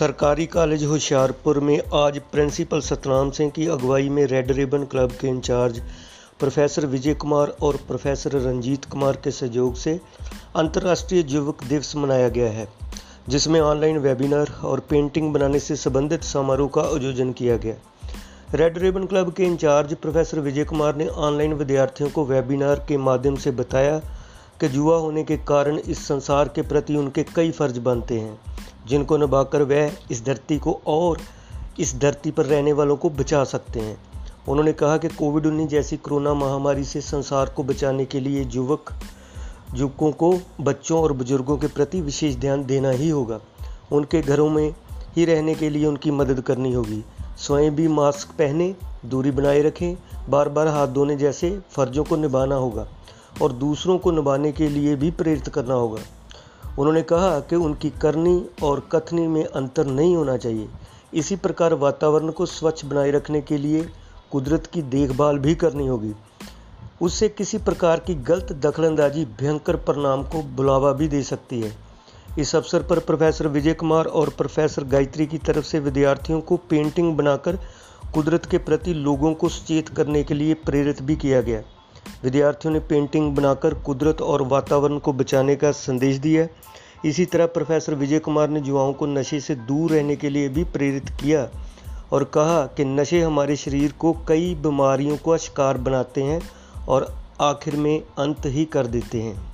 सरकारी कॉलेज होशियारपुर में आज प्रिंसिपल सतनाम सिंह की अगुवाई में रेड रिबन क्लब के इंचार्ज प्रोफेसर विजय कुमार और प्रोफेसर रंजीत कुमार के सहयोग से अंतर्राष्ट्रीय युवक दिवस मनाया गया है, जिसमें ऑनलाइन वेबिनार और पेंटिंग बनाने से संबंधित समारोह का आयोजन किया गया। रेड रिबन क्लब के इंचार्ज प्रोफेसर विजय कुमार ने ऑनलाइन विद्यार्थियों को वेबिनार के माध्यम से बताया कि युवा होने के कारण इस संसार के प्रति उनके कई फ़र्ज़ बनते हैं। जिनको निभाकर वह इस धरती को और इस धरती पर रहने वालों को बचा सकते हैं। उन्होंने कहा कि कोविड उन्नीस जैसी कोरोना महामारी से संसार को बचाने के लिए युवक, युवकों को बच्चों और बुज़ुर्गों के प्रति विशेष ध्यान देना ही होगा। उनके घरों में ही रहने के लिए उनकी मदद करनी होगी। स्वयं भी मास्क पहने, दूरी बनाए रखें बार बार हाथ धोने जैसे फर्जों को निभाना होगा और दूसरों को निभाने के लिए भी प्रेरित करना होगा। उन्होंने कहा कि उनकी करनी और कथनी में अंतर नहीं होना चाहिए। इसी प्रकार वातावरण को स्वच्छ बनाए रखने के लिए कुदरत की देखभाल भी करनी होगी। उससे किसी प्रकार की गलत दखलंदाजी भयंकर परिणाम को बुलावा भी दे सकती है। इस अवसर पर प्रोफेसर विजय कुमार और प्रोफेसर गायत्री की तरफ़ से विद्यार्थियों को पेंटिंग बनाकर कुदरत के प्रति लोगों को सचेत करने के लिए प्रेरित भी किया गया। विद्यार्थियों ने पेंटिंग बनाकर कुदरत और वातावरण को बचाने का संदेश दिया। इसी तरह प्रोफेसर विजय कुमार ने युवाओं को नशे से दूर रहने के लिए भी प्रेरित किया और कहा कि नशे हमारे शरीर को कई बीमारियों का शिकार बनाते हैं और आखिर में अंत ही कर देते हैं।